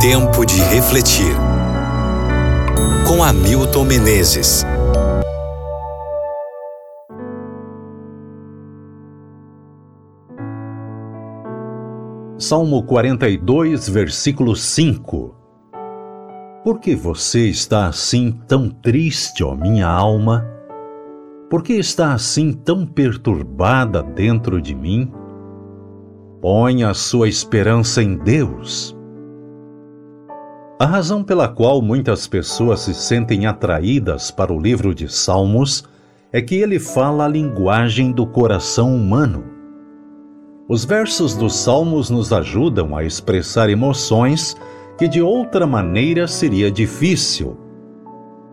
Tempo de refletir. Com Hamilton Menezes. Salmo 42, versículo 5. Por que você está assim tão triste, ó minha alma? Por que está assim tão perturbada dentro de mim? Põe a sua esperança em Deus. A razão pela qual muitas pessoas se sentem atraídas para o livro de Salmos é que ele fala a linguagem do coração humano. Os versos dos Salmos nos ajudam a expressar emoções que de outra maneira seria difícil.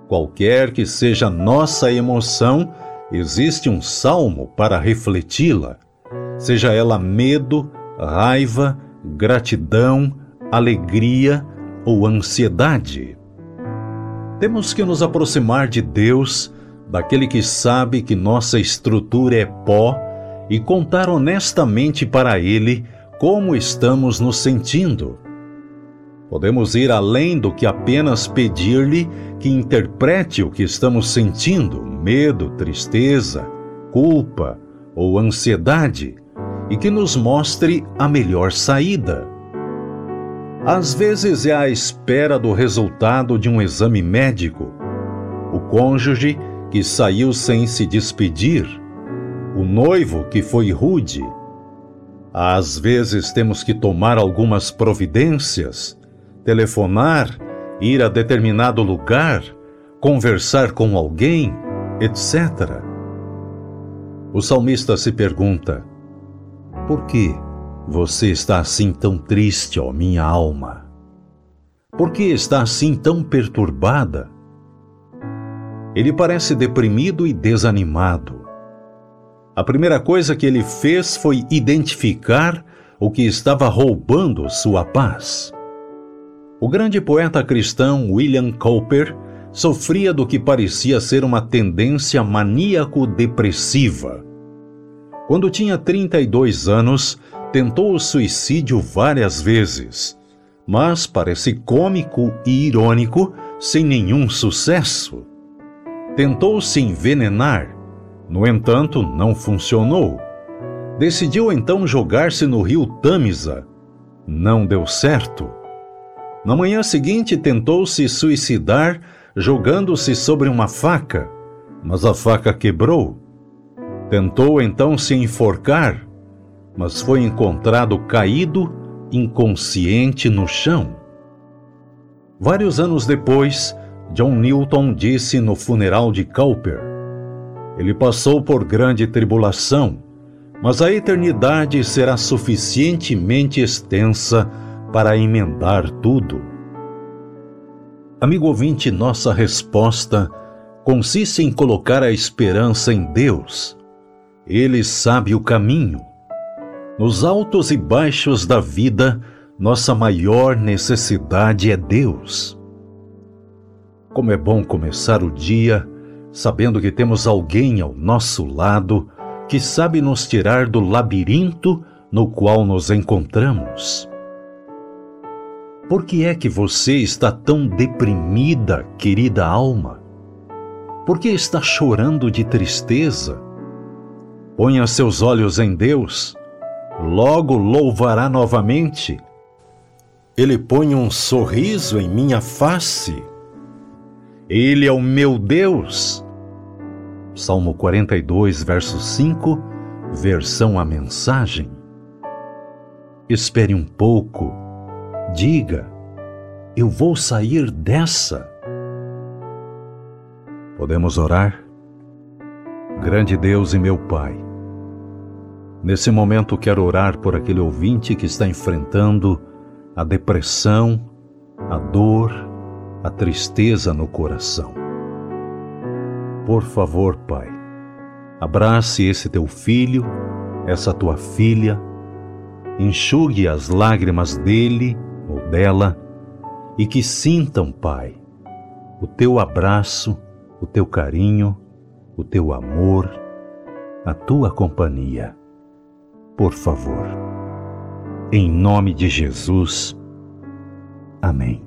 Qualquer que seja nossa emoção, existe um salmo para refleti-la, seja ela medo, raiva, gratidão, alegria ou ansiedade. Temos que nos aproximar de Deus, daquele que sabe que nossa estrutura é pó, e contar honestamente para Ele como estamos nos sentindo. Podemos ir além do que apenas pedir-lhe que interprete o que estamos sentindo, medo, tristeza, culpa ou ansiedade e que nos mostre a melhor saída. Às vezes é a espera do resultado de um exame médico, o cônjuge que saiu sem se despedir, o noivo que foi rude. Às vezes temos que tomar algumas providências, telefonar, ir a determinado lugar, conversar com alguém, etc. O salmista se pergunta: por que você está assim tão triste, ó minha alma? Por que está assim tão perturbada? Ele parece deprimido e desanimado. A primeira coisa que ele fez foi identificar o que estava roubando sua paz. O grande poeta cristão William Cowper sofria do que parecia ser uma tendência maníaco-depressiva quando tinha 32 anos, tentou o suicídio várias vezes, mas parece cômico e irônico, sem nenhum sucesso. Tentou se envenenar, no entanto, não funcionou. Decidiu então jogar-se no rio Tamisa. Não deu certo. Na manhã seguinte, tentou se suicidar jogando-se sobre uma faca, mas a faca quebrou Tentou então se enforcar, mas foi encontrado caído, inconsciente no chão. Vários anos depois, John Newton disse no funeral de Cowper: Ele passou por grande tribulação, mas a eternidade será suficientemente extensa para emendar tudo. Amigo ouvinte, nossa resposta consiste em colocar a esperança em Deus ele sabe o caminho. Nos altos e baixos da vida, nossa maior necessidade é Deus. Como é bom começar o dia sabendo que temos alguém ao nosso lado que sabe nos tirar do labirinto no qual nos encontramos. Por que é que você está tão deprimida, querida alma? Por que está chorando de tristeza? Ponha seus olhos em Deus, logo louvará novamente. Ele põe um sorriso em minha face. Ele é o meu Deus. Salmo 42, verso 5, versão a mensagem. Espere um pouco. Diga: Eu vou sair dessa. Podemos orar? Grande Deus e meu Pai, Nesse momento, quero orar por aquele ouvinte que está enfrentando a depressão, a dor, a tristeza no coração. Por favor, Pai, abrace esse teu filho, essa tua filha, enxugue as lágrimas dele ou dela e que sintam, Pai, o teu abraço, o teu carinho, o teu amor, a tua companhia por favor. Em nome de Jesus. Amém.